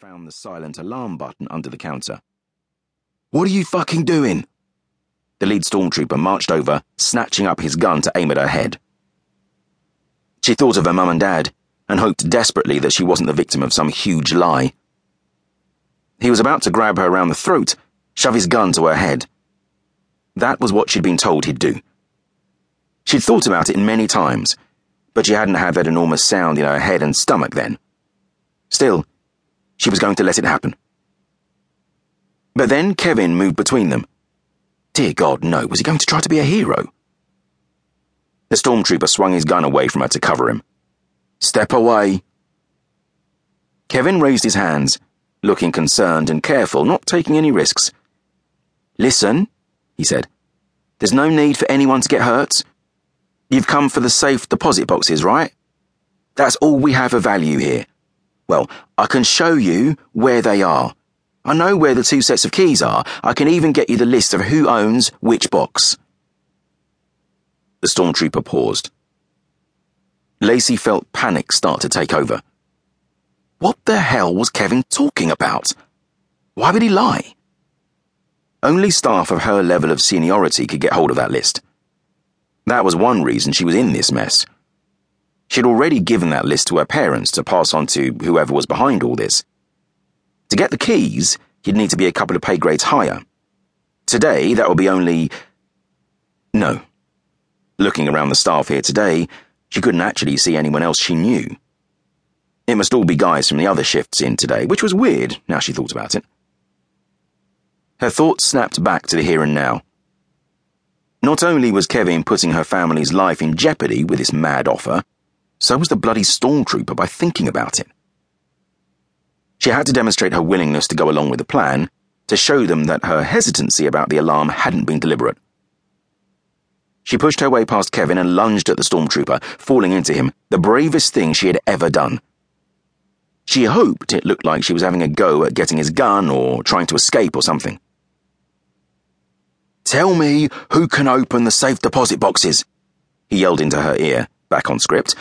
found the silent alarm button under the counter. What are you fucking doing? The lead stormtrooper marched over, snatching up his gun to aim at her head. She thought of her mum and dad and hoped desperately that she wasn't the victim of some huge lie. He was about to grab her around the throat, shove his gun to her head. That was what she'd been told he'd do. She'd thought about it many times, but she hadn't had that enormous sound in her head and stomach then. Still, she was going to let it happen. But then Kevin moved between them. Dear God, no, was he going to try to be a hero? The stormtrooper swung his gun away from her to cover him. Step away. Kevin raised his hands, looking concerned and careful, not taking any risks. Listen, he said. There's no need for anyone to get hurt. You've come for the safe deposit boxes, right? That's all we have of value here. Well, I can show you where they are. I know where the two sets of keys are. I can even get you the list of who owns which box. The stormtrooper paused. Lacey felt panic start to take over. What the hell was Kevin talking about? Why would he lie? Only staff of her level of seniority could get hold of that list. That was one reason she was in this mess. She'd already given that list to her parents to pass on to whoever was behind all this. To get the keys, you'd need to be a couple of pay grades higher. Today, that would be only. No. Looking around the staff here today, she couldn't actually see anyone else she knew. It must all be guys from the other shifts in today, which was weird, now she thought about it. Her thoughts snapped back to the here and now. Not only was Kevin putting her family's life in jeopardy with this mad offer, so was the bloody stormtrooper by thinking about it. She had to demonstrate her willingness to go along with the plan to show them that her hesitancy about the alarm hadn't been deliberate. She pushed her way past Kevin and lunged at the stormtrooper, falling into him, the bravest thing she had ever done. She hoped it looked like she was having a go at getting his gun or trying to escape or something. Tell me who can open the safe deposit boxes, he yelled into her ear, back on script,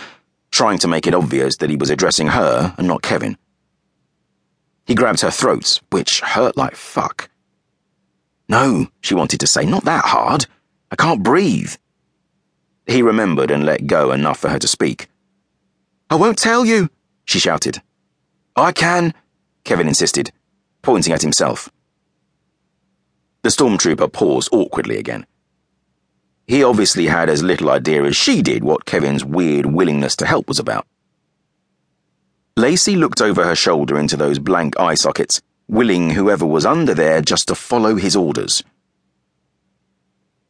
trying to make it obvious that he was addressing her and not Kevin. He grabbed her throat, which hurt like fuck. No, she wanted to say, not that hard. I can't breathe. He remembered and let go enough for her to speak. I won't tell you, she shouted. I can, Kevin insisted, pointing at himself. The stormtrooper paused awkwardly again. He obviously had as little idea as she did what Kevin's weird willingness to help was about. Lacey looked over her shoulder into those blank eye sockets, willing whoever was under there just to follow his orders.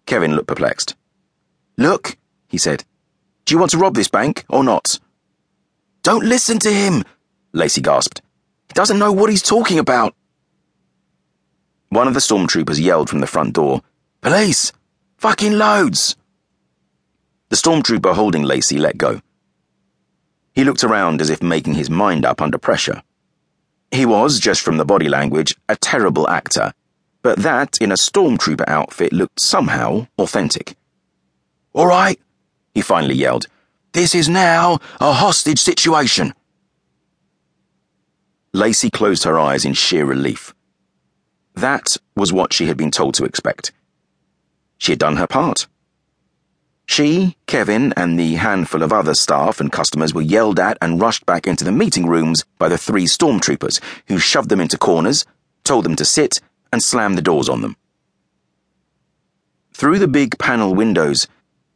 Kevin looked perplexed. Look, he said. Do you want to rob this bank or not? Don't listen to him, Lacey gasped. He doesn't know what he's talking about. One of the stormtroopers yelled from the front door, Police! Fucking loads! The stormtrooper holding Lacey let go. He looked around as if making his mind up under pressure. He was, just from the body language, a terrible actor, but that in a stormtrooper outfit looked somehow authentic. All right, he finally yelled. This is now a hostage situation. Lacey closed her eyes in sheer relief. That was what she had been told to expect. She had done her part. She, Kevin, and the handful of other staff and customers were yelled at and rushed back into the meeting rooms by the three stormtroopers, who shoved them into corners, told them to sit, and slammed the doors on them. Through the big panel windows,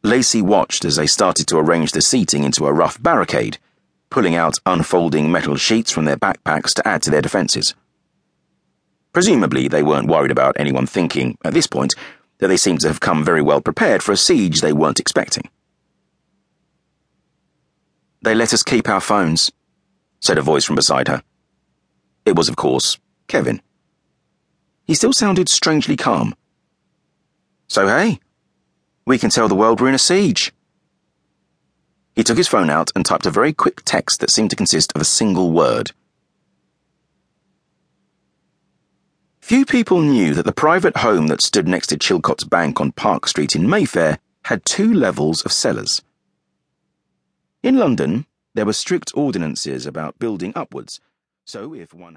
Lacey watched as they started to arrange the seating into a rough barricade, pulling out unfolding metal sheets from their backpacks to add to their defenses. Presumably, they weren't worried about anyone thinking, at this point, that they seemed to have come very well prepared for a siege they weren't expecting. They let us keep our phones, said a voice from beside her. It was, of course, Kevin. He still sounded strangely calm. So, hey, we can tell the world we're in a siege. He took his phone out and typed a very quick text that seemed to consist of a single word. Few people knew that the private home that stood next to Chilcott's Bank on Park Street in Mayfair had two levels of cellars. In London, there were strict ordinances about building upwards, so if one